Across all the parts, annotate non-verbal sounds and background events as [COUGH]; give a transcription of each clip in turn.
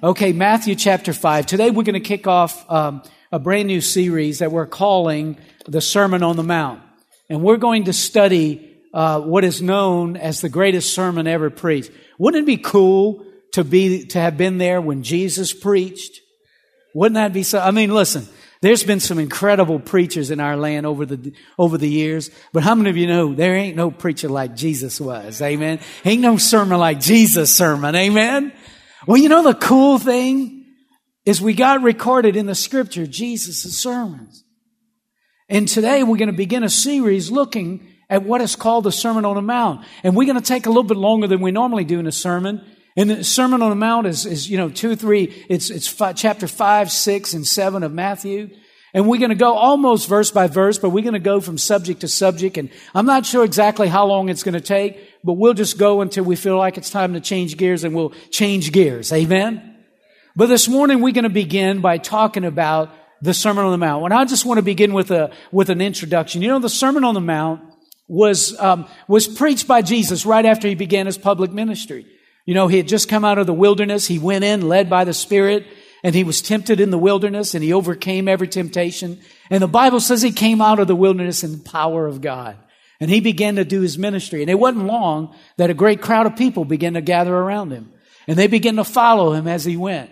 Okay, Matthew chapter 5. Today we're going to kick off um, a brand new series that we're calling the Sermon on the Mount. And we're going to study uh, what is known as the greatest sermon ever preached. Wouldn't it be cool to be to have been there when Jesus preached? Wouldn't that be so? I mean, listen, there's been some incredible preachers in our land over the over the years, but how many of you know there ain't no preacher like Jesus was? Amen. Ain't no sermon like Jesus' sermon. Amen. Well, you know, the cool thing is we got recorded in the scripture Jesus' sermons. And today we're going to begin a series looking at what is called the Sermon on the Mount. And we're going to take a little bit longer than we normally do in a sermon. And the Sermon on the Mount is, is you know, two, three, it's, it's five, chapter five, six, and seven of Matthew. And we're going to go almost verse by verse, but we're going to go from subject to subject. And I'm not sure exactly how long it's going to take, but we'll just go until we feel like it's time to change gears and we'll change gears. Amen? But this morning we're going to begin by talking about the Sermon on the Mount. And I just want to begin with a, with an introduction. You know, the Sermon on the Mount was, um, was preached by Jesus right after he began his public ministry. You know, he had just come out of the wilderness. He went in led by the Spirit and he was tempted in the wilderness and he overcame every temptation. And the Bible says he came out of the wilderness in the power of God. And he began to do his ministry. And it wasn't long that a great crowd of people began to gather around him. And they began to follow him as he went.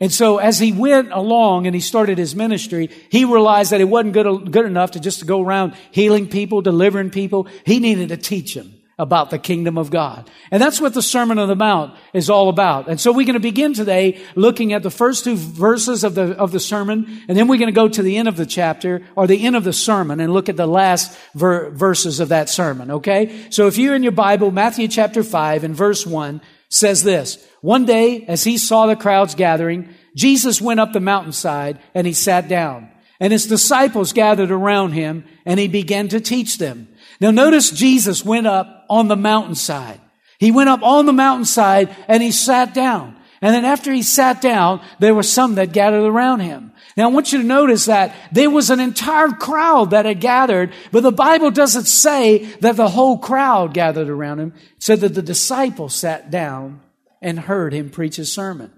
And so as he went along and he started his ministry, he realized that it wasn't good, good enough to just go around healing people, delivering people. He needed to teach them about the kingdom of God. And that's what the Sermon on the Mount is all about. And so we're going to begin today looking at the first two verses of the, of the sermon, and then we're going to go to the end of the chapter, or the end of the sermon, and look at the last ver- verses of that sermon, okay? So if you're in your Bible, Matthew chapter 5 and verse 1 says this, One day, as he saw the crowds gathering, Jesus went up the mountainside and he sat down. And his disciples gathered around him and he began to teach them. Now notice Jesus went up on the mountainside. He went up on the mountainside and he sat down. And then after he sat down, there were some that gathered around him. Now I want you to notice that there was an entire crowd that had gathered, but the Bible doesn't say that the whole crowd gathered around him. It said that the disciples sat down and heard him preach his sermon.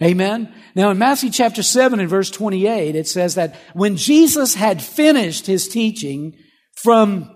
Amen. Now in Matthew chapter 7 and verse 28, it says that when Jesus had finished his teaching from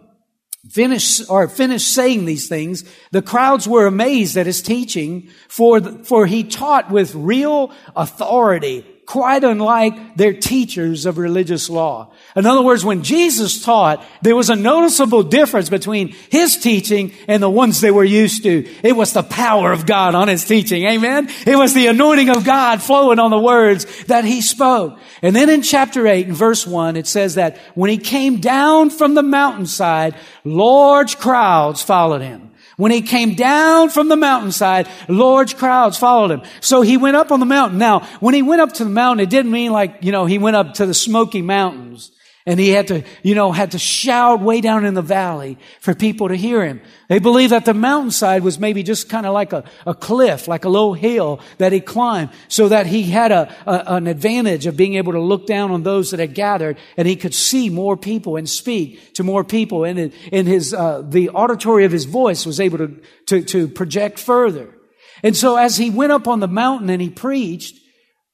finished or finished saying these things, the crowds were amazed at his teaching, for, for he taught with real authority, quite unlike their teachers of religious law. In other words, when Jesus taught, there was a noticeable difference between his teaching and the ones they were used to. It was the power of God on his teaching. Amen. It was the anointing of God flowing on the words that he spoke. And then in chapter 8 in verse 1, it says that when he came down from the mountainside, large crowds followed him. When he came down from the mountainside, large crowds followed him. So he went up on the mountain. Now, when he went up to the mountain, it didn't mean like, you know, he went up to the Smoky Mountains. And he had to, you know, had to shout way down in the valley for people to hear him. They believed that the mountainside was maybe just kind of like a, a cliff, like a low hill that he climbed so that he had a, a, an advantage of being able to look down on those that had gathered and he could see more people and speak to more people. And in his, uh, the auditory of his voice was able to, to, to project further. And so as he went up on the mountain and he preached,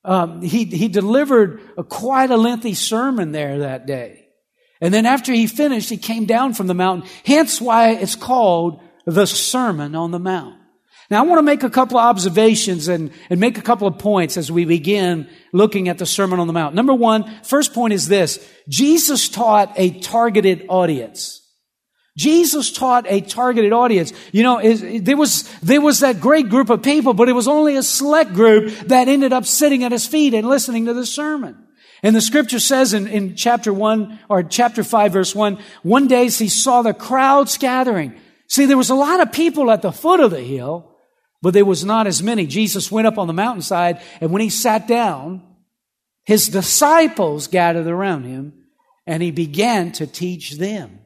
um, he, he delivered a, quite a lengthy sermon there that day. And then after he finished, he came down from the mountain. Hence why it's called the Sermon on the Mount. Now I want to make a couple of observations and, and make a couple of points as we begin looking at the Sermon on the Mount. Number one, first point is this. Jesus taught a targeted audience. Jesus taught a targeted audience. You know, it, there was, there was that great group of people, but it was only a select group that ended up sitting at his feet and listening to the sermon. And the scripture says in, in chapter one or chapter five, verse one, one day he saw the crowds gathering. See, there was a lot of people at the foot of the hill, but there was not as many. Jesus went up on the mountainside and when he sat down, his disciples gathered around him and he began to teach them.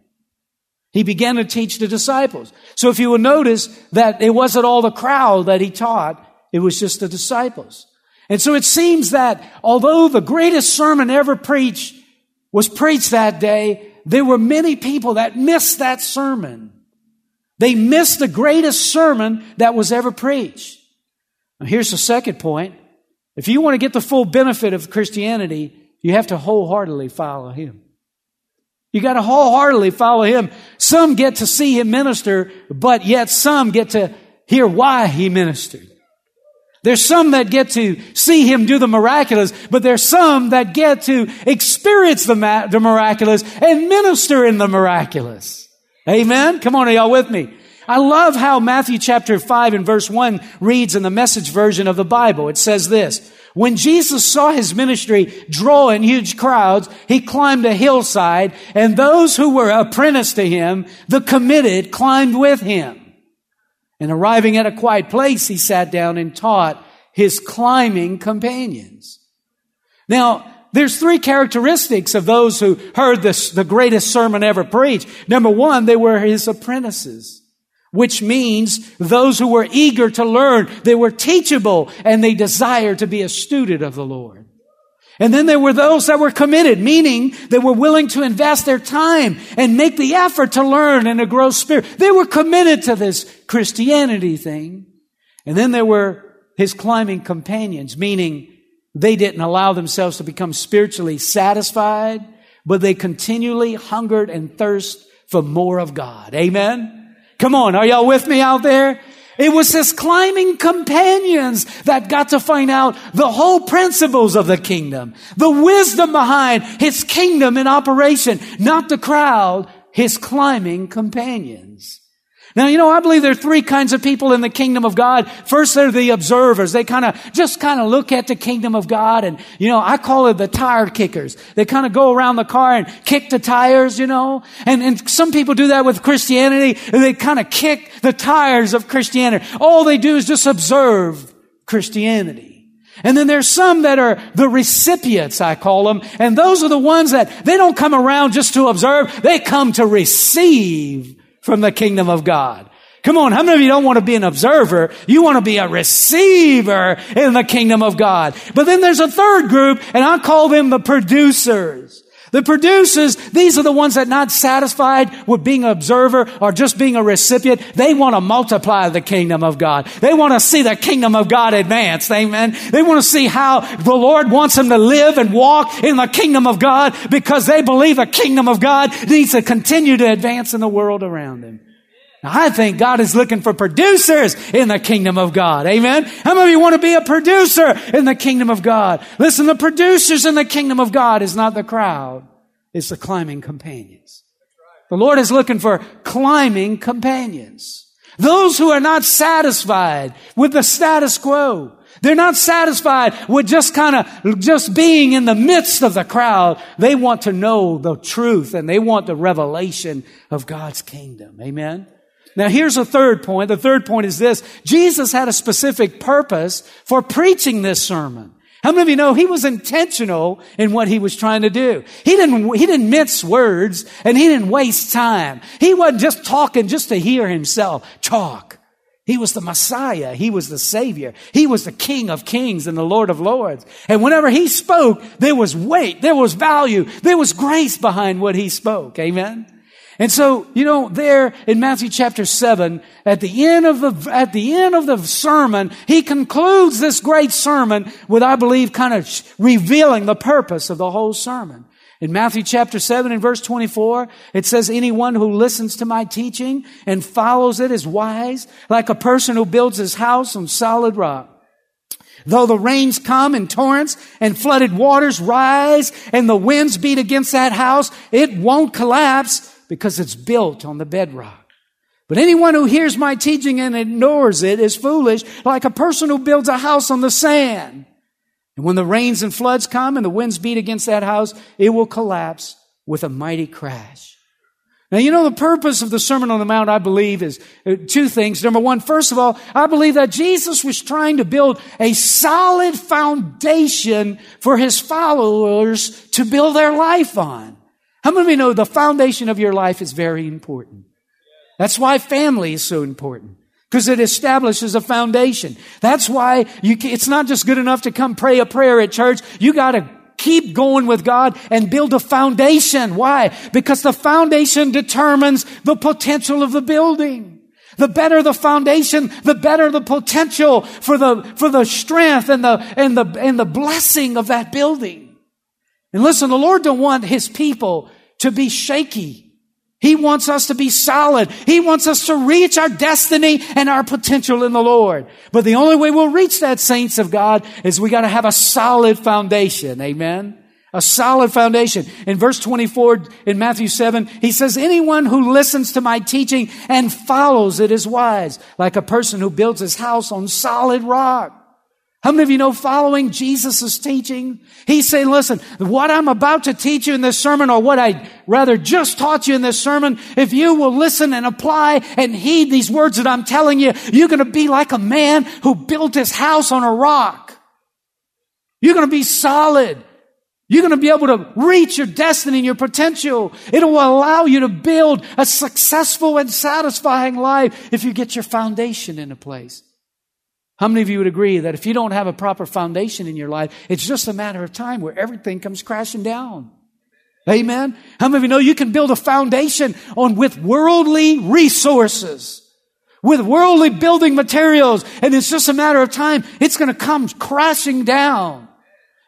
He began to teach the disciples. So if you will notice that it wasn't all the crowd that he taught, it was just the disciples. And so it seems that although the greatest sermon ever preached was preached that day, there were many people that missed that sermon. They missed the greatest sermon that was ever preached. Now here's the second point. If you want to get the full benefit of Christianity, you have to wholeheartedly follow Him. You got to wholeheartedly follow Him. Some get to see Him minister, but yet some get to hear why He ministered. There's some that get to see him do the miraculous, but there's some that get to experience the, ma- the miraculous and minister in the miraculous. Amen? Come on, are y'all with me? I love how Matthew chapter 5 and verse 1 reads in the message version of the Bible. It says this, when Jesus saw his ministry draw in huge crowds, he climbed a hillside and those who were apprenticed to him, the committed, climbed with him. And arriving at a quiet place, he sat down and taught his climbing companions. Now, there's three characteristics of those who heard this, the greatest sermon ever preached. Number one, they were his apprentices, which means those who were eager to learn. They were teachable and they desired to be a student of the Lord. And then there were those that were committed, meaning they were willing to invest their time and make the effort to learn and to grow spirit. They were committed to this Christianity thing. And then there were his climbing companions, meaning they didn't allow themselves to become spiritually satisfied, but they continually hungered and thirst for more of God. Amen? Come on, are y'all with me out there? It was his climbing companions that got to find out the whole principles of the kingdom, the wisdom behind his kingdom in operation, not the crowd, his climbing companions. Now, you know, I believe there are three kinds of people in the kingdom of God. First, they're the observers. They kind of, just kind of look at the kingdom of God and, you know, I call it the tire kickers. They kind of go around the car and kick the tires, you know. And, and some people do that with Christianity. They kind of kick the tires of Christianity. All they do is just observe Christianity. And then there's some that are the recipients, I call them. And those are the ones that they don't come around just to observe. They come to receive from the kingdom of God. Come on, how many of you don't want to be an observer? You want to be a receiver in the kingdom of God. But then there's a third group, and I call them the producers. The producers, these are the ones that not satisfied with being an observer or just being a recipient. They want to multiply the kingdom of God. They want to see the kingdom of God advance. Amen. They want to see how the Lord wants them to live and walk in the kingdom of God because they believe the kingdom of God needs to continue to advance in the world around them. I think God is looking for producers in the kingdom of God. Amen. How many of you want to be a producer in the kingdom of God? Listen, the producers in the kingdom of God is not the crowd. It's the climbing companions. The Lord is looking for climbing companions. Those who are not satisfied with the status quo. They're not satisfied with just kind of, just being in the midst of the crowd. They want to know the truth and they want the revelation of God's kingdom. Amen. Now here's a third point. The third point is this. Jesus had a specific purpose for preaching this sermon. How many of you know he was intentional in what he was trying to do? He didn't, he didn't mince words and he didn't waste time. He wasn't just talking just to hear himself talk. He was the Messiah. He was the Savior. He was the King of Kings and the Lord of Lords. And whenever he spoke, there was weight, there was value, there was grace behind what he spoke. Amen. And so, you know, there in Matthew chapter 7, at the end of the, at the end of the sermon, he concludes this great sermon with, I believe, kind of revealing the purpose of the whole sermon. In Matthew chapter 7 and verse 24, it says, anyone who listens to my teaching and follows it is wise, like a person who builds his house on solid rock. Though the rains come in torrents and flooded waters rise and the winds beat against that house, it won't collapse because it's built on the bedrock. But anyone who hears my teaching and ignores it is foolish, like a person who builds a house on the sand. And when the rains and floods come and the winds beat against that house, it will collapse with a mighty crash. Now, you know, the purpose of the Sermon on the Mount, I believe, is uh, two things. Number one, first of all, I believe that Jesus was trying to build a solid foundation for his followers to build their life on. How many of you know the foundation of your life is very important? That's why family is so important. Because it establishes a foundation. That's why you, it's not just good enough to come pray a prayer at church. You gotta keep going with God and build a foundation. Why? Because the foundation determines the potential of the building. The better the foundation, the better the potential for the, for the strength and the, and the, and the blessing of that building. And listen, the Lord don't want His people to be shaky. He wants us to be solid. He wants us to reach our destiny and our potential in the Lord. But the only way we'll reach that, saints of God, is we gotta have a solid foundation. Amen. A solid foundation. In verse 24 in Matthew 7, he says, anyone who listens to my teaching and follows it is wise, like a person who builds his house on solid rock. How many of you know following Jesus' teaching? He's saying, listen, what I'm about to teach you in this sermon or what I rather just taught you in this sermon, if you will listen and apply and heed these words that I'm telling you, you're going to be like a man who built his house on a rock. You're going to be solid. You're going to be able to reach your destiny and your potential. It will allow you to build a successful and satisfying life if you get your foundation in a place. How many of you would agree that if you don't have a proper foundation in your life, it's just a matter of time where everything comes crashing down? Amen. How many of you know you can build a foundation on with worldly resources, with worldly building materials, and it's just a matter of time. It's going to come crashing down.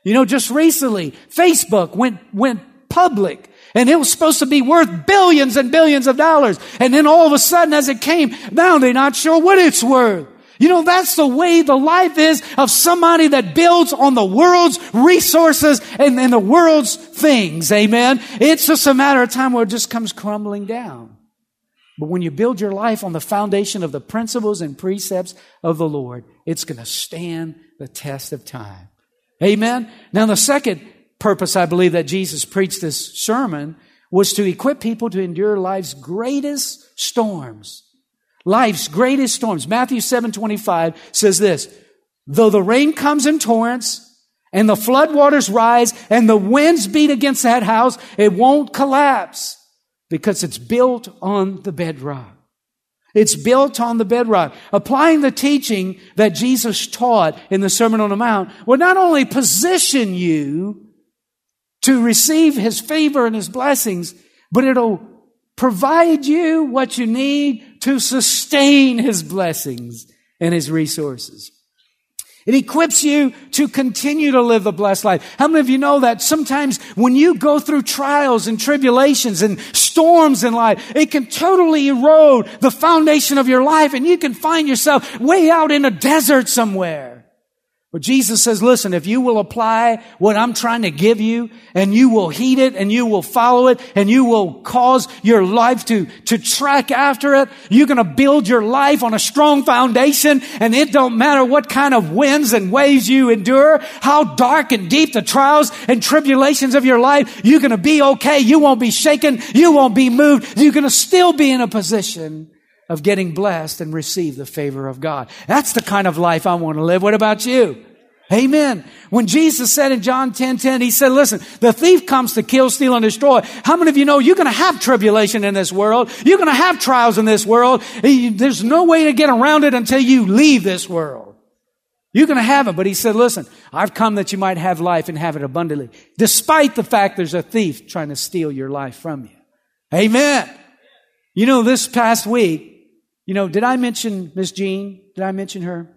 You know, just recently, Facebook went, went public and it was supposed to be worth billions and billions of dollars. And then all of a sudden, as it came, now they're not sure what it's worth. You know, that's the way the life is of somebody that builds on the world's resources and, and the world's things. Amen. It's just a matter of time where it just comes crumbling down. But when you build your life on the foundation of the principles and precepts of the Lord, it's going to stand the test of time. Amen. Now, the second purpose I believe that Jesus preached this sermon was to equip people to endure life's greatest storms. Life's greatest storms. Matthew 7 25 says this, though the rain comes in torrents and the flood waters rise and the winds beat against that house, it won't collapse because it's built on the bedrock. It's built on the bedrock. Applying the teaching that Jesus taught in the Sermon on the Mount will not only position you to receive His favor and His blessings, but it'll provide you what you need to sustain His blessings and His resources. It equips you to continue to live a blessed life. How many of you know that sometimes when you go through trials and tribulations and storms in life, it can totally erode the foundation of your life and you can find yourself way out in a desert somewhere. But Jesus says, listen, if you will apply what I'm trying to give you and you will heed it and you will follow it and you will cause your life to, to track after it, you're going to build your life on a strong foundation and it don't matter what kind of winds and waves you endure, how dark and deep the trials and tribulations of your life, you're going to be okay. You won't be shaken. You won't be moved. You're going to still be in a position of getting blessed and receive the favor of God. That's the kind of life I want to live. What about you? Amen. When Jesus said in John 10, 10, he said, listen, the thief comes to kill, steal, and destroy. How many of you know you're going to have tribulation in this world? You're going to have trials in this world. Eh, there's no way to get around it until you leave this world. You're going to have it. But he said, listen, I've come that you might have life and have it abundantly, despite the fact there's a thief trying to steal your life from you. Amen. You know, this past week, you know, did I mention Miss Jean? Did I mention her?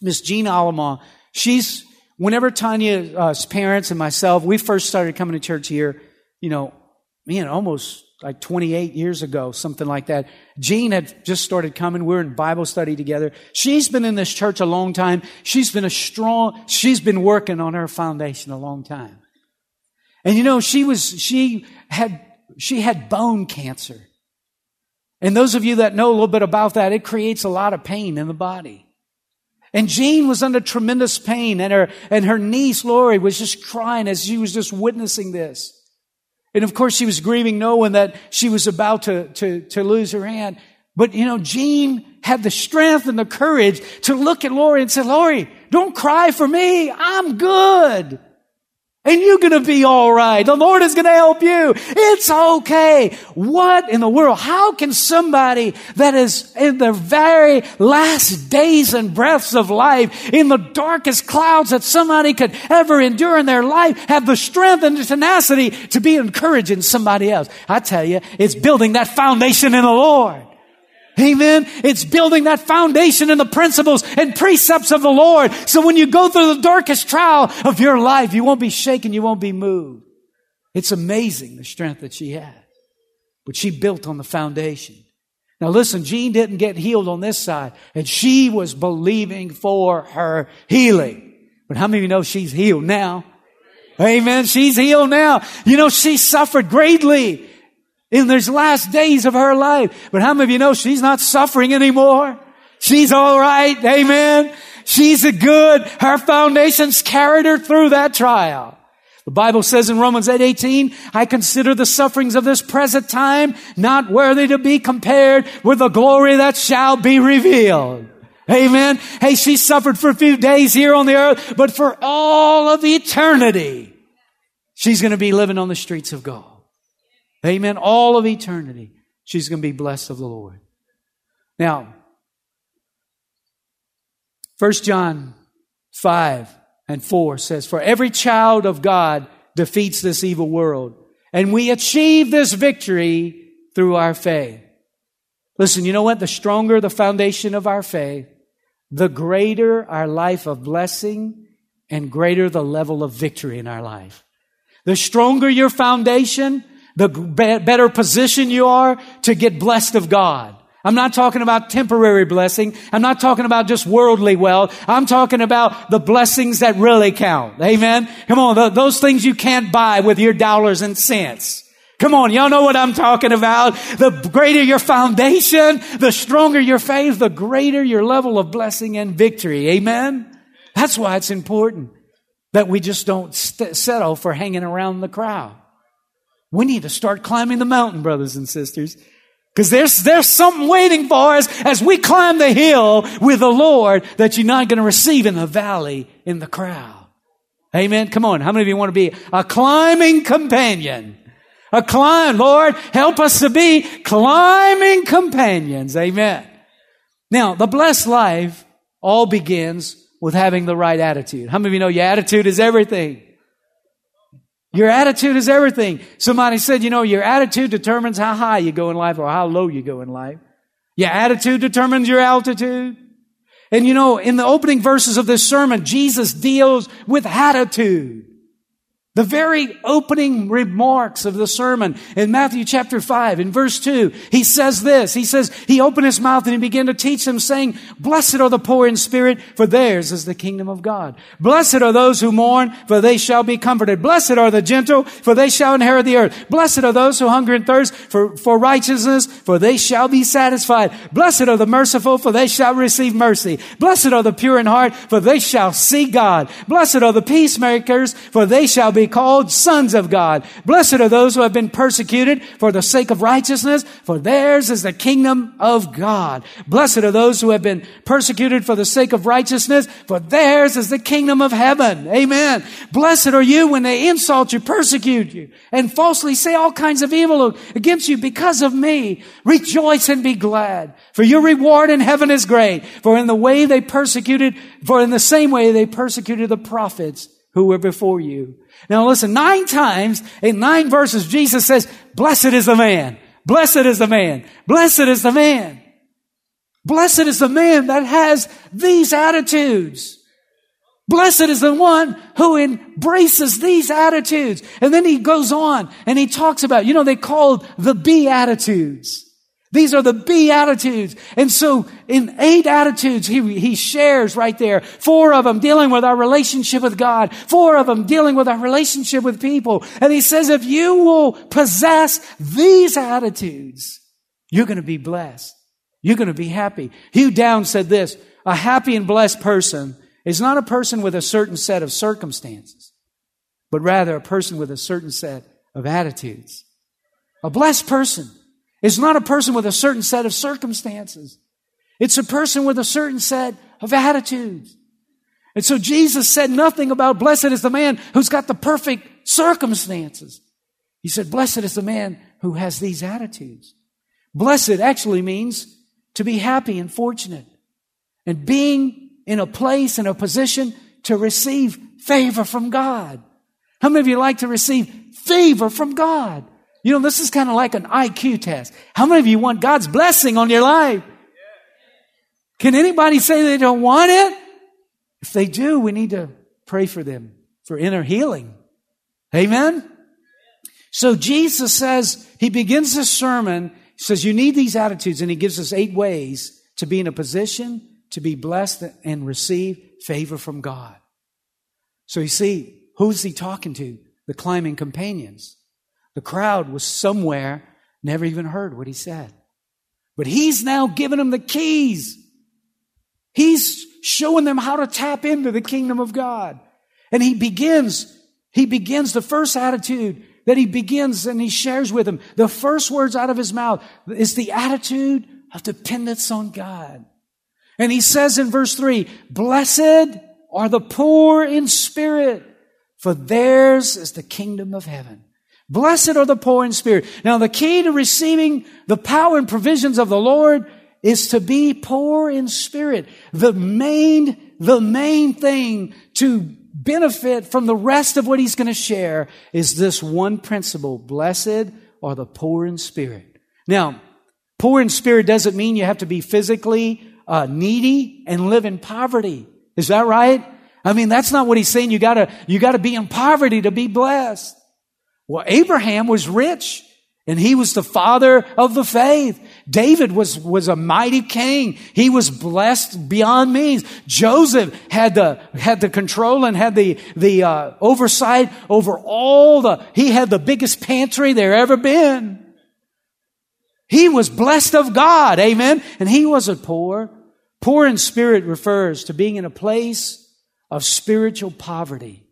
Miss Jean Alama. She's, whenever Tanya's uh, parents and myself, we first started coming to church here, you know, man, almost like 28 years ago, something like that. Jean had just started coming. We were in Bible study together. She's been in this church a long time. She's been a strong, she's been working on her foundation a long time. And you know, she was, she had, she had bone cancer. And those of you that know a little bit about that, it creates a lot of pain in the body. And Jean was under tremendous pain and her, and her niece Lori was just crying as she was just witnessing this. And of course she was grieving knowing that she was about to, to, to lose her hand. But you know, Jean had the strength and the courage to look at Lori and say, Lori, don't cry for me. I'm good. And you're going to be all right. The Lord is going to help you. It's okay. What in the world? How can somebody that is in the very last days and breaths of life, in the darkest clouds that somebody could ever endure in their life, have the strength and the tenacity to be encouraging somebody else? I tell you, it's building that foundation in the Lord. Amen. It's building that foundation in the principles and precepts of the Lord. So when you go through the darkest trial of your life, you won't be shaken. You won't be moved. It's amazing the strength that she had. But she built on the foundation. Now listen, Jean didn't get healed on this side and she was believing for her healing. But how many of you know she's healed now? Amen. She's healed now. You know, she suffered greatly in these last days of her life. But how many of you know she's not suffering anymore? She's all right. Amen. She's a good. Her foundations carried her through that trial. The Bible says in Romans 8, 18, I consider the sufferings of this present time not worthy to be compared with the glory that shall be revealed. Amen. Hey, she suffered for a few days here on the earth, but for all of eternity, she's going to be living on the streets of God. Amen. All of eternity, she's going to be blessed of the Lord. Now, 1 John 5 and 4 says, For every child of God defeats this evil world, and we achieve this victory through our faith. Listen, you know what? The stronger the foundation of our faith, the greater our life of blessing and greater the level of victory in our life. The stronger your foundation, the better position you are to get blessed of God. I'm not talking about temporary blessing. I'm not talking about just worldly wealth. I'm talking about the blessings that really count. Amen. Come on. those things you can't buy with your dollars and cents. Come on. Y'all know what I'm talking about. The greater your foundation, the stronger your faith, the greater your level of blessing and victory. Amen. That's why it's important that we just don't st- settle for hanging around the crowd. We need to start climbing the mountain, brothers and sisters. Because there's, there's something waiting for us as we climb the hill with the Lord that you're not going to receive in the valley in the crowd. Amen. Come on. How many of you want to be a climbing companion? A climb, Lord, help us to be climbing companions. Amen. Now, the blessed life all begins with having the right attitude. How many of you know your attitude is everything? Your attitude is everything. Somebody said, you know, your attitude determines how high you go in life or how low you go in life. Your attitude determines your altitude. And you know, in the opening verses of this sermon, Jesus deals with attitude. The very opening remarks of the sermon in Matthew chapter 5, in verse 2, he says this. He says, He opened his mouth and he began to teach them, saying, Blessed are the poor in spirit, for theirs is the kingdom of God. Blessed are those who mourn, for they shall be comforted. Blessed are the gentle, for they shall inherit the earth. Blessed are those who hunger and thirst for, for righteousness, for they shall be satisfied. Blessed are the merciful, for they shall receive mercy. Blessed are the pure in heart, for they shall see God. Blessed are the peacemakers, for they shall be be called sons of God. Blessed are those who have been persecuted for the sake of righteousness, for theirs is the kingdom of God. Blessed are those who have been persecuted for the sake of righteousness, for theirs is the kingdom of heaven. Amen. Blessed are you when they insult you, persecute you, and falsely say all kinds of evil against you because of me. Rejoice and be glad, for your reward in heaven is great. For in the way they persecuted, for in the same way they persecuted the prophets who were before you. Now listen, nine times in nine verses, Jesus says, blessed is the man. Blessed is the man. Blessed is the man. Blessed is the man that has these attitudes. Blessed is the one who embraces these attitudes. And then he goes on and he talks about, you know, they called the Beatitudes. These are the Beatitudes. And so in eight attitudes, he, he shares right there. Four of them dealing with our relationship with God. Four of them dealing with our relationship with people. And he says, if you will possess these attitudes, you're going to be blessed. You're going to be happy. Hugh Downs said this, a happy and blessed person is not a person with a certain set of circumstances, but rather a person with a certain set of attitudes. A blessed person it's not a person with a certain set of circumstances. It's a person with a certain set of attitudes. And so Jesus said nothing about blessed is the man who's got the perfect circumstances. He said, blessed is the man who has these attitudes. Blessed actually means to be happy and fortunate and being in a place and a position to receive favor from God. How many of you like to receive favor from God? You know, this is kind of like an IQ test. How many of you want God's blessing on your life? Can anybody say they don't want it? If they do, we need to pray for them for inner healing. Amen? So Jesus says, he begins this sermon, says, you need these attitudes, and he gives us eight ways to be in a position to be blessed and receive favor from God. So you see, who's he talking to? The climbing companions. The crowd was somewhere, never even heard what he said. But he's now giving them the keys. He's showing them how to tap into the kingdom of God. And he begins, he begins the first attitude that he begins and he shares with them. The first words out of his mouth is the attitude of dependence on God. And he says in verse three, blessed are the poor in spirit, for theirs is the kingdom of heaven. Blessed are the poor in spirit. Now the key to receiving the power and provisions of the Lord is to be poor in spirit. The main, the main thing to benefit from the rest of what he's going to share is this one principle. Blessed are the poor in spirit. Now, poor in spirit doesn't mean you have to be physically uh, needy and live in poverty. Is that right? I mean, that's not what he's saying. You gotta, you gotta be in poverty to be blessed. Well, Abraham was rich and he was the father of the faith. David was, was a mighty king. He was blessed beyond means. Joseph had the, had the control and had the, the, uh, oversight over all the, he had the biggest pantry there ever been. He was blessed of God. Amen. And he wasn't poor. Poor in spirit refers to being in a place of spiritual poverty,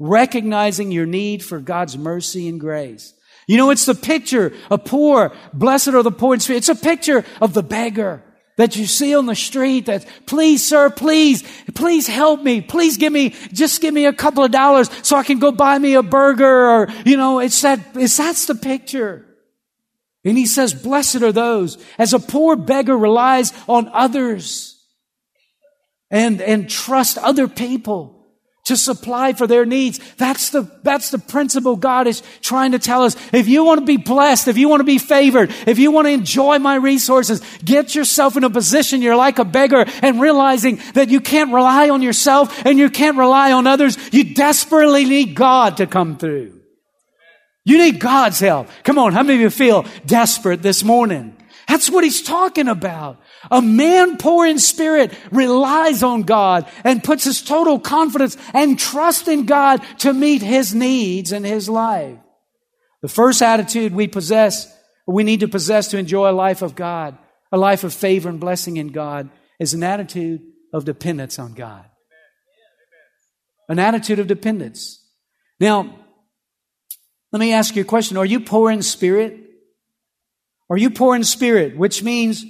recognizing your need for God's mercy and grace. You know, it's the picture of poor, blessed are the poor in spirit. It's a picture of the beggar that you see on the street that, please, sir, please, please help me. Please give me, just give me a couple of dollars so I can go buy me a burger or, you know, it's that, it's, that's the picture. And he says, blessed are those as a poor beggar relies on others and, and trust other people to supply for their needs. That's the, that's the principle God is trying to tell us. If you want to be blessed, if you want to be favored, if you want to enjoy my resources, get yourself in a position you're like a beggar and realizing that you can't rely on yourself and you can't rely on others. You desperately need God to come through. You need God's help. Come on, how many of you feel desperate this morning? That's what he's talking about. A man poor in spirit relies on God and puts his total confidence and trust in God to meet his needs in his life. The first attitude we possess, we need to possess to enjoy a life of God, a life of favor and blessing in God, is an attitude of dependence on God. An attitude of dependence. Now, let me ask you a question. Are you poor in spirit? Are you poor in spirit? Which means,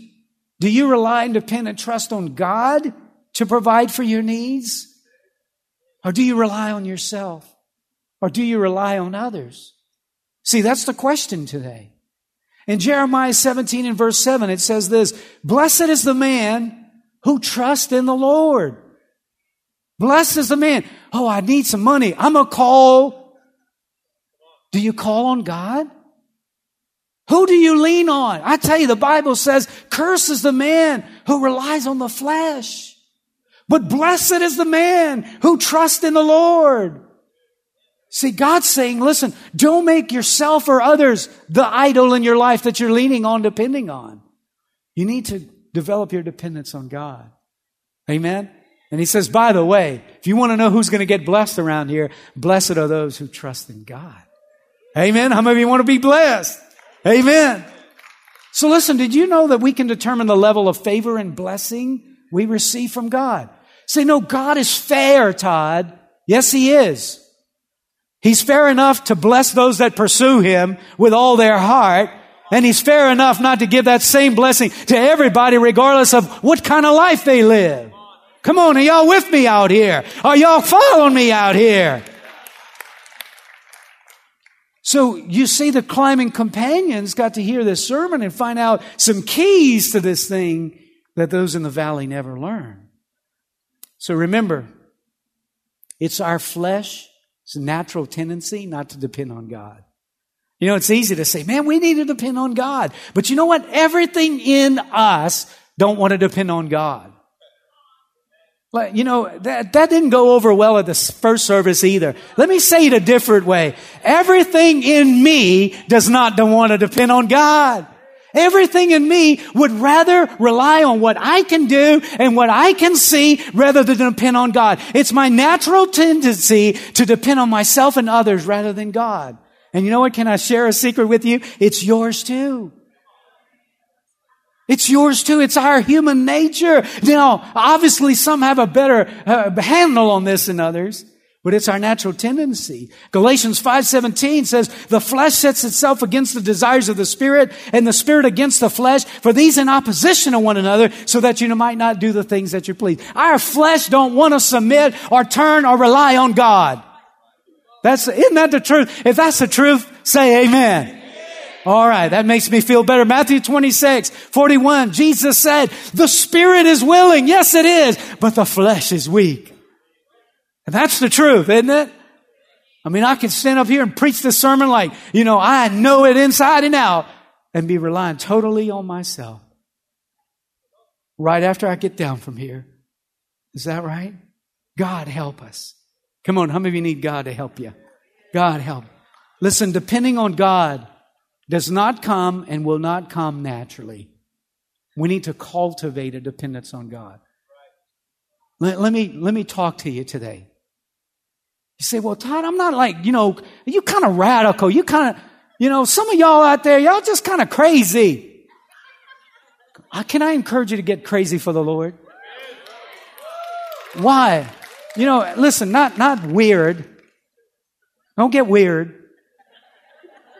do you rely and depend and trust on God to provide for your needs? Or do you rely on yourself? Or do you rely on others? See, that's the question today. In Jeremiah 17 and verse 7, it says this, Blessed is the man who trusts in the Lord. Blessed is the man. Oh, I need some money. I'm a call. Do you call on God? Who do you lean on? I tell you, the Bible says, curse is the man who relies on the flesh. But blessed is the man who trusts in the Lord. See, God's saying, listen, don't make yourself or others the idol in your life that you're leaning on, depending on. You need to develop your dependence on God. Amen? And he says, by the way, if you want to know who's going to get blessed around here, blessed are those who trust in God. Amen? How many of you want to be blessed? Amen. So listen, did you know that we can determine the level of favor and blessing we receive from God? Say, no, God is fair, Todd. Yes, He is. He's fair enough to bless those that pursue Him with all their heart. And He's fair enough not to give that same blessing to everybody regardless of what kind of life they live. Come on, are y'all with me out here? Are y'all following me out here? So you see, the climbing companions got to hear this sermon and find out some keys to this thing that those in the valley never learned. So remember, it's our flesh, it's a natural tendency not to depend on God. You know, it's easy to say, man, we need to depend on God. But you know what? Everything in us don't want to depend on God. Like, you know, that, that didn't go over well at the first service either. Let me say it a different way. Everything in me does not want to depend on God. Everything in me would rather rely on what I can do and what I can see rather than depend on God. It's my natural tendency to depend on myself and others rather than God. And you know what? Can I share a secret with you? It's yours too. It's yours too. It's our human nature. Now, obviously some have a better uh, handle on this than others. But it's our natural tendency. Galatians 5:17 says, "The flesh sets itself against the desires of the spirit, and the spirit against the flesh, for these in opposition to one another, so that you might not do the things that you please." Our flesh don't want to submit or turn or rely on God. That's isn't that the truth? If that's the truth, say amen. All right, that makes me feel better. Matthew 26, 41, Jesus said, the spirit is willing. Yes, it is, but the flesh is weak. And that's the truth, isn't it? I mean, I can stand up here and preach this sermon like, you know, I know it inside and out and be relying totally on myself. Right after I get down from here. Is that right? God help us. Come on, how many of you need God to help you? God help. Listen, depending on God does not come and will not come naturally. We need to cultivate a dependence on God. Let, let, me, let me talk to you today. You say, well, Todd, I'm not like, you know, you kind of radical. You kind of, you know, some of y'all out there, y'all just kind of crazy. Uh, can I encourage you to get crazy for the Lord? Why? You know, listen, not, not weird. Don't get weird.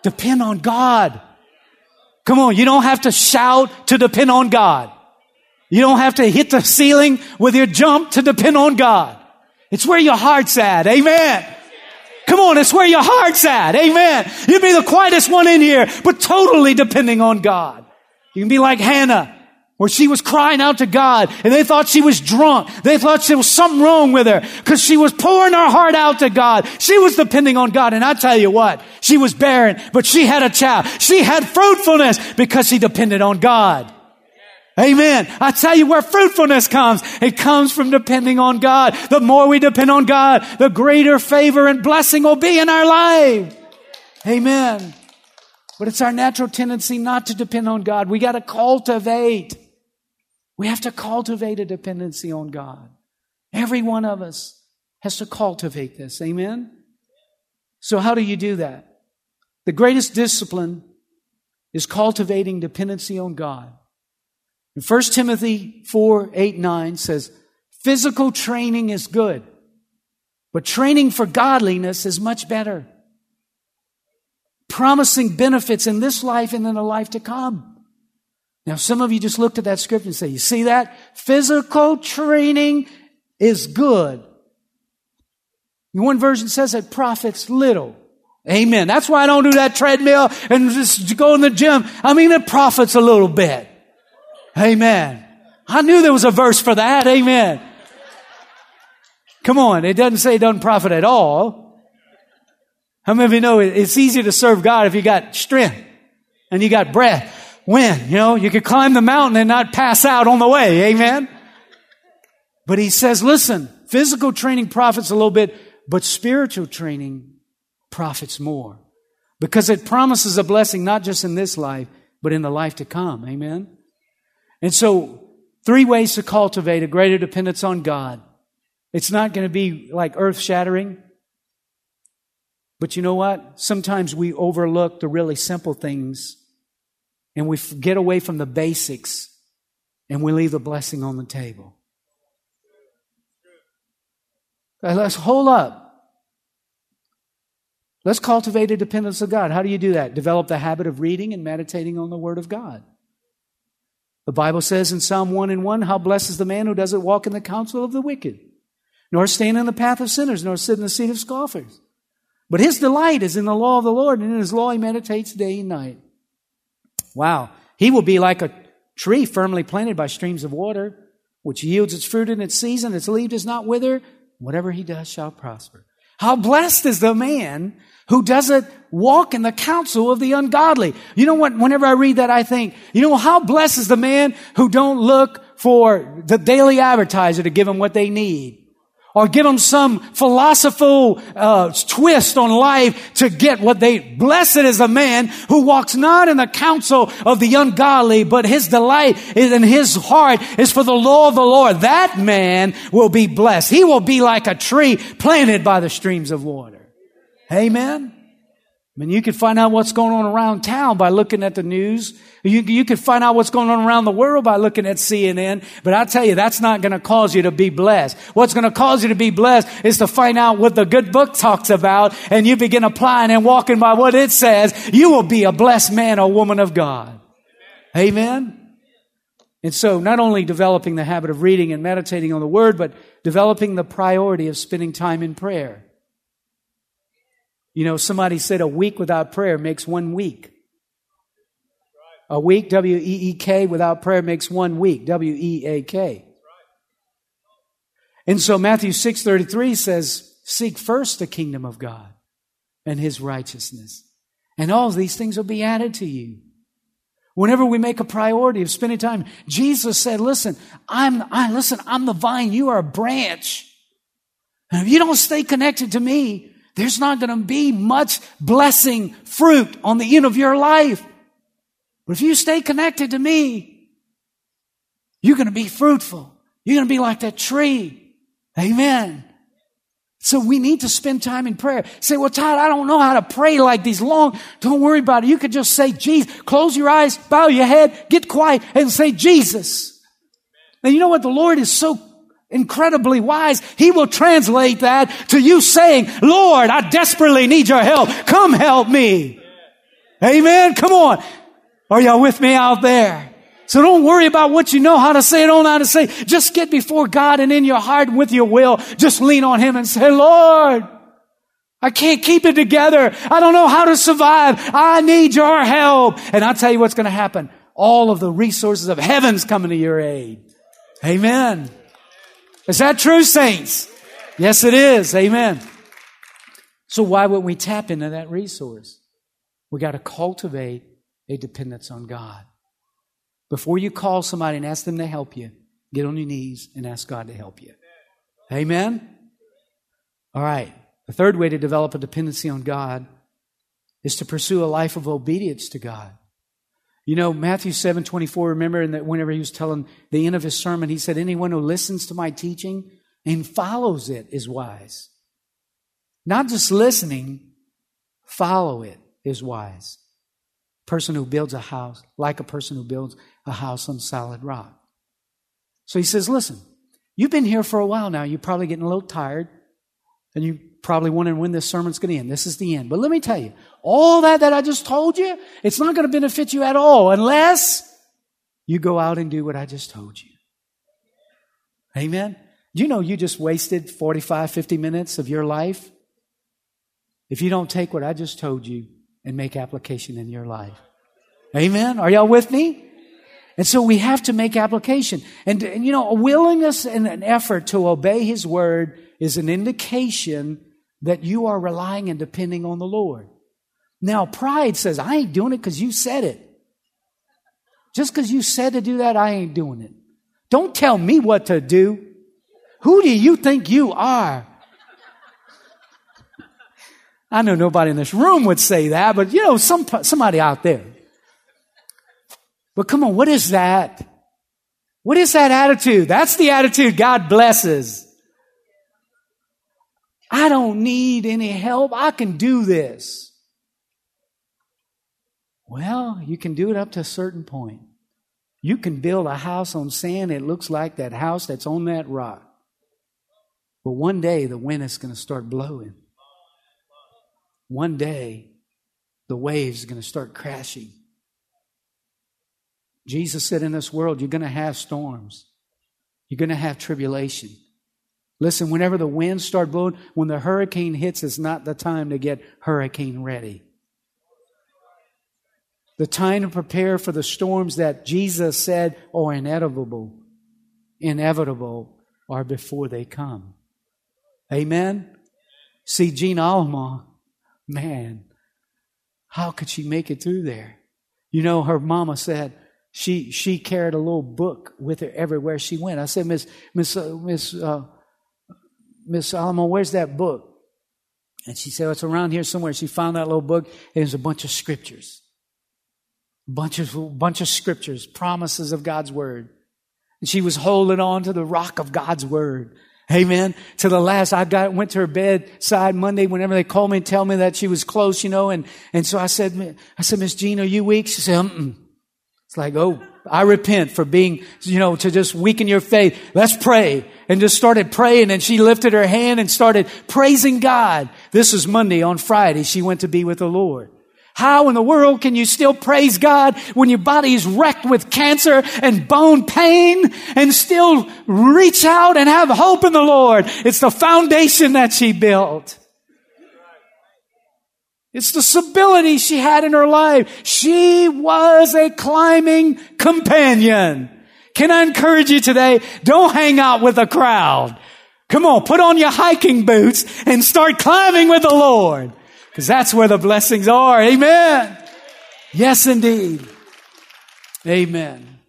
Depend on God. Come on, you don't have to shout to depend on God. You don't have to hit the ceiling with your jump to depend on God. It's where your heart's at. Amen. Come on, it's where your heart's at. Amen. You'd be the quietest one in here, but totally depending on God. You can be like Hannah, where she was crying out to God and they thought she was drunk. They thought there was something wrong with her because she was pouring her heart out to God. She was depending on God. And I tell you what, she was barren, but she had a child. She had fruitfulness because she depended on God. Amen. I tell you where fruitfulness comes. It comes from depending on God. The more we depend on God, the greater favor and blessing will be in our life. Amen. But it's our natural tendency not to depend on God. We got to cultivate. We have to cultivate a dependency on God. Every one of us has to cultivate this. Amen. So how do you do that? The greatest discipline is cultivating dependency on God. In 1 Timothy 4 8 9 says, Physical training is good, but training for godliness is much better, promising benefits in this life and in the life to come. Now, some of you just looked at that scripture and say, You see that? Physical training is good. One version says it profits little. Amen. That's why I don't do that treadmill and just go in the gym. I mean, it profits a little bit. Amen. I knew there was a verse for that. Amen. Come on. It doesn't say it doesn't profit at all. How many of you know it's easier to serve God if you got strength and you got breath? When, you know, you could climb the mountain and not pass out on the way. Amen. But he says, listen, physical training profits a little bit, but spiritual training profits more because it promises a blessing not just in this life, but in the life to come. Amen. And so, three ways to cultivate a greater dependence on God. It's not going to be like earth shattering. But you know what? Sometimes we overlook the really simple things and we get away from the basics and we leave the blessing on the table. Uh, let's hold up. Let's cultivate a dependence on God. How do you do that? Develop the habit of reading and meditating on the Word of God. The Bible says in Psalm 1 and 1, How blessed is the man who doesn't walk in the counsel of the wicked, nor stand in the path of sinners, nor sit in the seat of scoffers. But his delight is in the law of the Lord, and in his law he meditates day and night. Wow. He will be like a tree firmly planted by streams of water, which yields its fruit in its season, its leaf does not wither. Whatever he does shall prosper. How blessed is the man who doesn't walk in the counsel of the ungodly. You know what? Whenever I read that, I think, you know, how blessed is the man who don't look for the daily advertiser to give them what they need or give them some philosophical uh, twist on life to get what they blessed is the man who walks not in the counsel of the ungodly but his delight is in his heart is for the law of the lord. That man will be blessed. He will be like a tree planted by the streams of water. Amen? I mean, you can find out what's going on around town by looking at the news. You, you can find out what's going on around the world by looking at CNN. But I tell you, that's not going to cause you to be blessed. What's going to cause you to be blessed is to find out what the good book talks about and you begin applying and walking by what it says. You will be a blessed man or woman of God. Amen. And so not only developing the habit of reading and meditating on the word, but developing the priority of spending time in prayer. You know, somebody said a week without prayer makes one week. A week, W E E K, without prayer makes one week, W E A K. And so Matthew 6:33 says, "Seek first the kingdom of God and his righteousness, and all these things will be added to you." Whenever we make a priority of spending time, Jesus said, "Listen, I'm I listen, I'm the vine, you are a branch. And if you don't stay connected to me, there's not going to be much blessing fruit on the end of your life. But if you stay connected to me, you're going to be fruitful. You're going to be like that tree. Amen. So we need to spend time in prayer. Say, well, Todd, I don't know how to pray like these long. Don't worry about it. You could just say, Jesus, close your eyes, bow your head, get quiet and say, Jesus. Now, you know what? The Lord is so incredibly wise, he will translate that to you saying, Lord, I desperately need your help. Come help me. Amen. Come on. Are y'all with me out there? So don't worry about what you know how to say, don't know how to say. Just get before God and in your heart with your will. Just lean on Him and say, Lord, I can't keep it together. I don't know how to survive. I need your help. And I'll tell you what's going to happen. All of the resources of heaven's coming to your aid. Amen. Is that true, saints? Yes, it is. Amen. So why wouldn't we tap into that resource? We got to cultivate a dependence on God. Before you call somebody and ask them to help you, get on your knees and ask God to help you. Amen? All right. The third way to develop a dependency on God is to pursue a life of obedience to God. You know, Matthew 7 24, remember that whenever he was telling the end of his sermon, he said, Anyone who listens to my teaching and follows it is wise. Not just listening, follow it is wise. Person who builds a house, like a person who builds a house on solid rock. So he says, Listen, you've been here for a while now. You're probably getting a little tired, and you probably wondering when this sermon's going to end. This is the end. But let me tell you, all that that I just told you, it's not going to benefit you at all unless you go out and do what I just told you. Amen. You know you just wasted 45, 50 minutes of your life if you don't take what I just told you and make application in your life. Amen. Are y'all with me? And so we have to make application. And, and you know, a willingness and an effort to obey His word is an indication that you are relying and depending on the Lord. Now, pride says, I ain't doing it because you said it. Just because you said to do that, I ain't doing it. Don't tell me what to do. Who do you think you are? I know nobody in this room would say that, but you know, some, somebody out there. But come on, what is that? What is that attitude? That's the attitude God blesses. I don't need any help. I can do this. Well, you can do it up to a certain point. You can build a house on sand. It looks like that house that's on that rock. But one day the wind is going to start blowing. One day the waves are going to start crashing. Jesus said in this world, you're going to have storms. You're going to have tribulation. Listen, whenever the winds start blowing, when the hurricane hits, it's not the time to get hurricane ready. The time to prepare for the storms that Jesus said are inevitable, inevitable, are before they come. Amen? See, Gina Alma, man, how could she make it through there? You know, her mama said she she carried a little book with her everywhere she went. I said, Miss Miss uh, Miss uh, Miss Alma, where's that book? And she said, oh, it's around here somewhere. She found that little book. And there's a bunch of scriptures, bunch of bunch of scriptures, promises of God's word. And she was holding on to the rock of God's word. Amen. To the last, I got, went to her bedside Monday whenever they called me and tell me that she was close, you know, and, and so I said, I said, Miss Jean, are you weak? She said, mm It's like, oh, I repent for being, you know, to just weaken your faith. Let's pray. And just started praying and she lifted her hand and started praising God. This was Monday. On Friday, she went to be with the Lord. How in the world can you still praise God when your body is wrecked with cancer and bone pain and still reach out and have hope in the Lord? It's the foundation that she built. It's the stability she had in her life. She was a climbing companion. Can I encourage you today? Don't hang out with a crowd. Come on, put on your hiking boots and start climbing with the Lord. Because that's where the blessings are. Amen. Yes, indeed. Amen.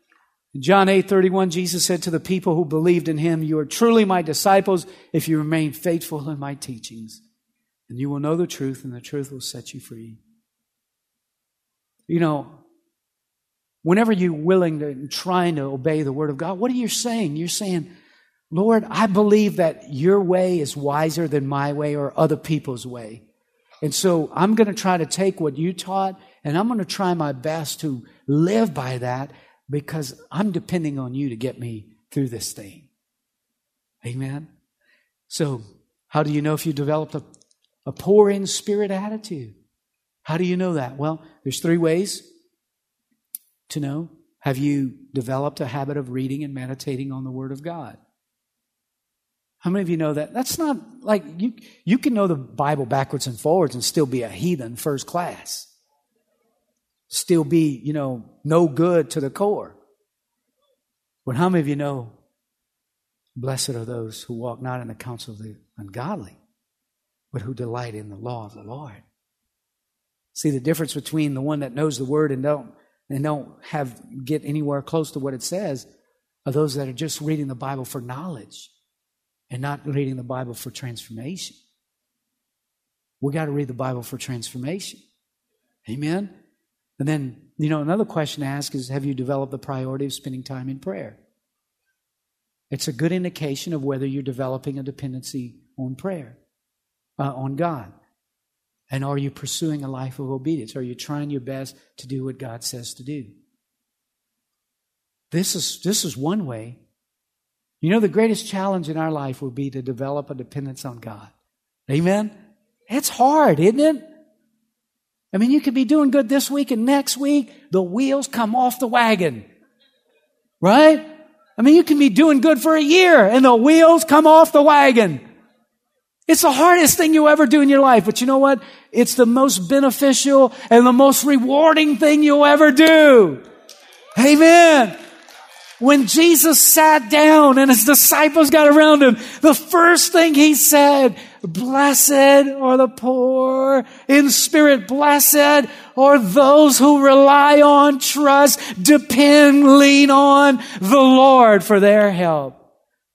In John 8 31, Jesus said to the people who believed in him, You are truly my disciples if you remain faithful in my teachings. And you will know the truth, and the truth will set you free. You know, whenever you're willing to trying to obey the word of God, what are you saying? You're saying, Lord, I believe that your way is wiser than my way or other people's way. And so I'm going to try to take what you taught and I'm going to try my best to live by that because I'm depending on you to get me through this thing. Amen. So, how do you know if you developed a, a poor in spirit attitude? How do you know that? Well, there's three ways to know. Have you developed a habit of reading and meditating on the Word of God? How many of you know that? That's not like you, you can know the Bible backwards and forwards and still be a heathen first class. Still be, you know, no good to the core. But how many of you know, blessed are those who walk not in the counsel of the ungodly, but who delight in the law of the Lord? See the difference between the one that knows the word and don't and don't have get anywhere close to what it says are those that are just reading the Bible for knowledge and not reading the Bible for transformation. We got to read the Bible for transformation. Amen? And then, you know, another question to ask is Have you developed the priority of spending time in prayer? It's a good indication of whether you're developing a dependency on prayer, uh, on God. And are you pursuing a life of obedience? Are you trying your best to do what God says to do? This is, this is one way you know, the greatest challenge in our life will be to develop a dependence on God. Amen? It's hard, isn't it? I mean, you could be doing good this week and next week, the wheels come off the wagon. Right? I mean, you can be doing good for a year and the wheels come off the wagon. It's the hardest thing you ever do in your life, but you know what? It's the most beneficial and the most rewarding thing you'll ever do. Amen. When Jesus sat down and his disciples got around him, the first thing he said, blessed are the poor in spirit. Blessed are those who rely on, trust, depend, lean on the Lord for their help.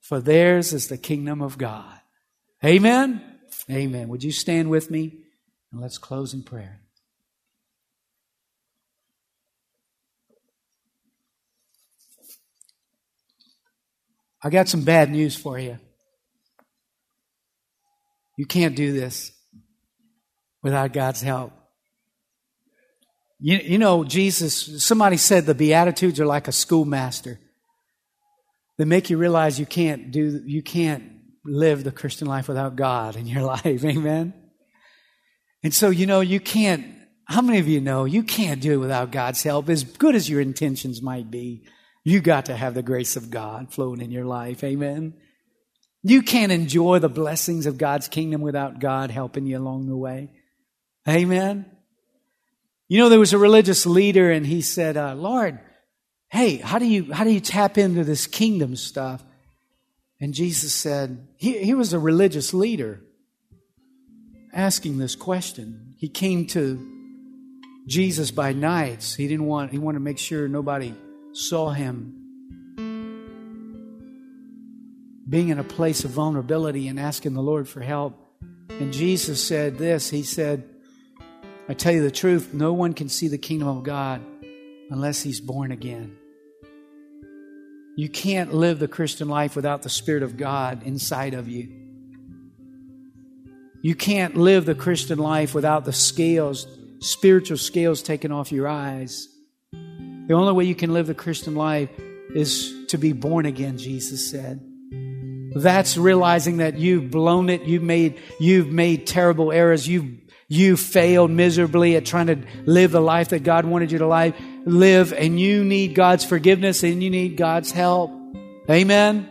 For theirs is the kingdom of God. Amen. Amen. Would you stand with me and let's close in prayer. I got some bad news for you. You can't do this without God's help. You, you know, Jesus, somebody said the Beatitudes are like a schoolmaster. They make you realize you can't do, you can't live the Christian life without God in your [LAUGHS] life. Amen? And so, you know, you can't, how many of you know you can't do it without God's help, as good as your intentions might be? You got to have the grace of God flowing in your life. Amen. You can't enjoy the blessings of God's kingdom without God helping you along the way. Amen. You know, there was a religious leader and he said, uh, Lord, hey, how do you, how do you tap into this kingdom stuff? And Jesus said, he, he was a religious leader. asking this question. He came to Jesus by nights. He didn't want he wanted to make sure nobody saw him being in a place of vulnerability and asking the Lord for help. And Jesus said this, he said, I tell you the truth, no one can see the kingdom of God unless he's born again. You can't live the Christian life without the Spirit of God inside of you. You can't live the Christian life without the scales, spiritual scales taken off your eyes. The only way you can live the Christian life is to be born again, Jesus said. That's realizing that you've blown it, you've made, you've made terrible errors, you've you failed miserably at trying to live the life that God wanted you to live, live, and you need God's forgiveness and you need God's help. Amen.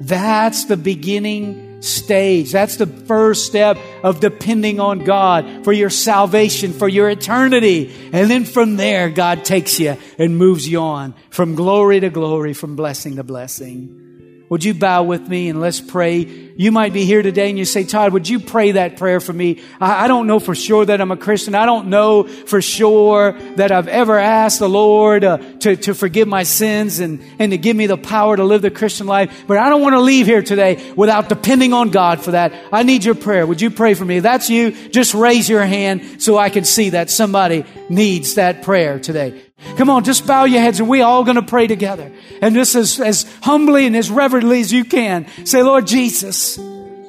That's the beginning stage. That's the first step of depending on God for your salvation, for your eternity. And then from there, God takes you and moves you on from glory to glory, from blessing to blessing. Would you bow with me and let's pray? You might be here today and you say, Todd, would you pray that prayer for me? I, I, don't know for sure that I'm a Christian. I don't know for sure that I've ever asked the Lord uh, to, to forgive my sins and, and to give me the power to live the Christian life. But I don't want to leave here today without depending on God for that. I need your prayer. Would you pray for me? If that's you, just raise your hand so I can see that somebody needs that prayer today. Come on, just bow your heads and we're all going to pray together. And just as, as humbly and as reverently as you can, say, Lord Jesus,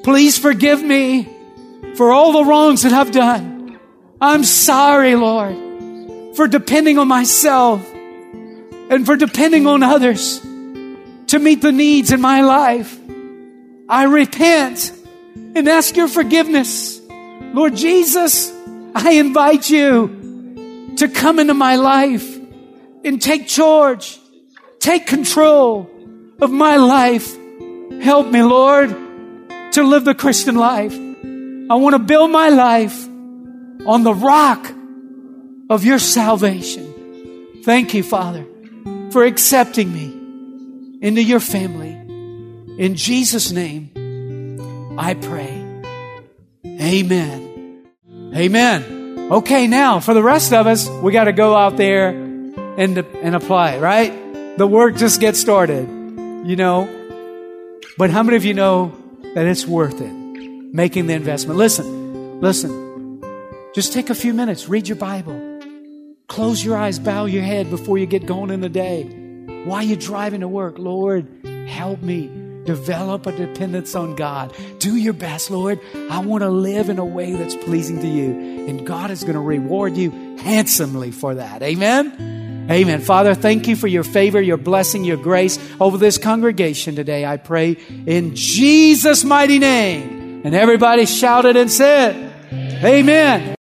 please forgive me for all the wrongs that I've done. I'm sorry, Lord, for depending on myself and for depending on others to meet the needs in my life. I repent and ask your forgiveness. Lord Jesus, I invite you to come into my life and take charge, take control of my life. Help me, Lord, to live the Christian life. I want to build my life on the rock of your salvation. Thank you, Father, for accepting me into your family. In Jesus' name, I pray. Amen. Amen. Okay, now for the rest of us, we got to go out there and, and apply right? The work just gets started, you know. But how many of you know that it's worth it? Making the investment. Listen, listen. Just take a few minutes, read your Bible. Close your eyes, bow your head before you get going in the day. While you're driving to work, Lord, help me Develop a dependence on God. Do your best, Lord. I want to live in a way that's pleasing to you. And God is going to reward you handsomely for that. Amen. Amen. Father, thank you for your favor, your blessing, your grace over this congregation today. I pray in Jesus' mighty name. And everybody shouted and said, Amen.